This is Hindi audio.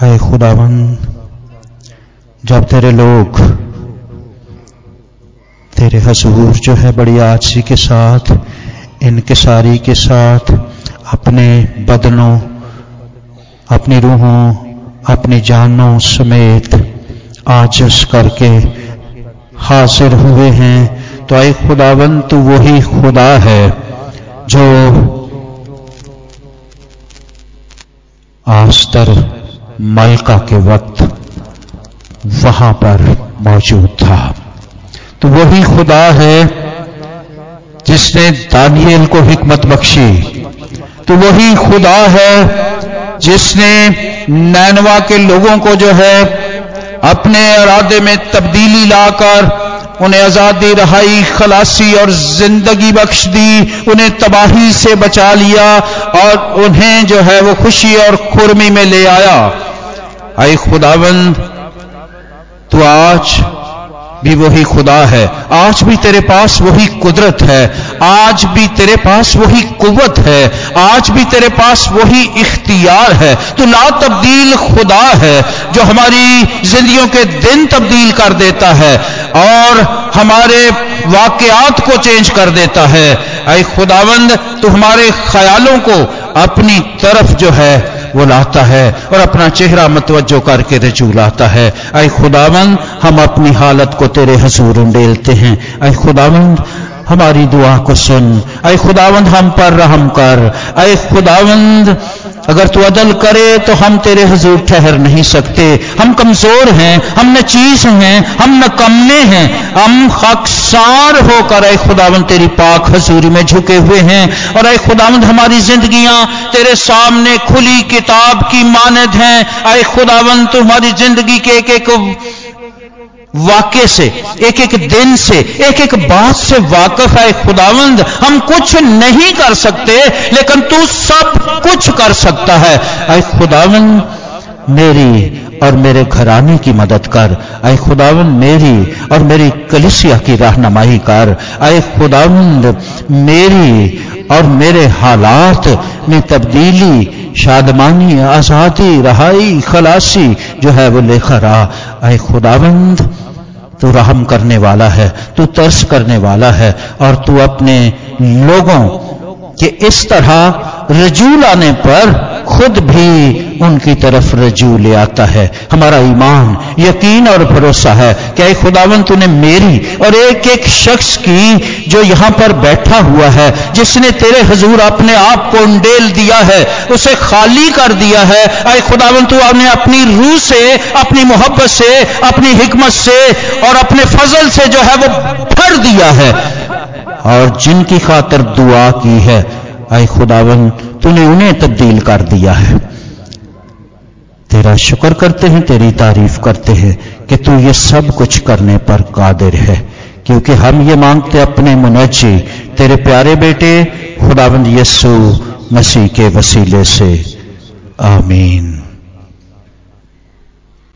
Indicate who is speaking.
Speaker 1: हाय खुदावन, जब तेरे लोग, तेरे हजूर जो है बड़ी आजी के साथ इनकिसारी के साथ, अपने बदनों, अपनी रूहों, अपनी जानों समेत आजस करके हाजिर हुए हैं तो आए खुदावन तो वही खुदा है जो आस्तर मलका के वक्त वहाँ पर मौजूद था। तो वही खुदा है जिसने दानियल को हिकमत बख्शी। तो वही खुदा है जिसने नैनवा के लोगों को जो है अपने इरादे में तब्दीली लाकर उन्हें आज़ादी, रहाई, खलासी और ज़िंदगी बख्श दी, उन्हें तबाही से बचा लिया और उन्हें जो है वो खुशी और खुरमी में ले आया। आई खुदावंद तो आज भी वही खुदा है। आज भी तेरे पास वही कुदरत है। आज भी तेरे पास वही कुवत है। आज भी तेरे पास वही इख्तियार है। तो ला तब्दील खुदा है, जो हमारी जिंदगियों के दिन तब्दील कर देता है और हमारे वाकयात को चेंज कर देता है। अय खुदावंद तो हमारे ख्यालों को अपनी तरफ़ जो है वो लाता है और अपना चेहरा मतवजो करके रजू लाता है। अय खुदावंद, हम अपनी हालत को तेरे हजूर उंडेलते हैं। अय खुदावंद, हमारी दुआ को सुन। अय खुदावंद, हम पर रहम कर। अय खुदावंद अगर तू अदल करे तो हम तेरे हजूर ठहर नहीं सकते। हम कमज़ोर हैं, हम न चीज़ हैं, हम न कमने हैं। हम खकसार होकर अय खुदावंद, तेरी पाक हजूरी में झुके हुए हैं। और अय खुदावंद, हमारी जिंदगियाँ तेरे सामने खुली किताब की मानद हैं। अय खुदावंद तुम्हारी ज़िंदगी के एक एक वाक्य से एक एक दिन से एक एक बात से वाकफ है। खुदावंद, हम कुछ नहीं कर सकते, लेकिन तू सब कुछ कर सकता है। अय खुदावंद मेरी और मेरे घराने की मदद कर। अय खुदावंद मेरी और मेरी कलिसिया की रहनुमाई कर। अय खुदावंद मेरी और मेरे हालात में तब्दीली, शादमानी, आज़ादी, रहाई, खलासी जो है वो लेकर आ। अय खुदावंद, तू रहम करने वाला है, तू तर्स करने वाला है, और तू अपने लोगों के इस तरह रजू लाने पर खुद भी उनकी तरफ़ रजू ले आता है। हमारा ईमान, यकीन और भरोसा है कि खुदावन तूने मेरी और एक एक शख्स की जो यहाँ पर बैठा हुआ है, जिसने तेरे हजूर अपने आप को उंडेल दिया है, उसे खाली कर दिया है, अरे खुदावन तू ने अपनी रूह से, अपनी मोहब्बत से, अपनी हिकमत से और अपने फजल से जो है वो भर दिया है। और जिनकी खातर दुआ की है आए खुदावन, तूने उन्हें तब्दील कर दिया है। तेरा शुक्र करते हैं, तेरी तारीफ़ करते हैं कि तू ये सब कुछ करने पर कादिर है, क्योंकि हम ये मांगते अपने मुनजी तेरे प्यारे बेटे खुदाबंद यस्सु मसीह के वसीले से। आमीन।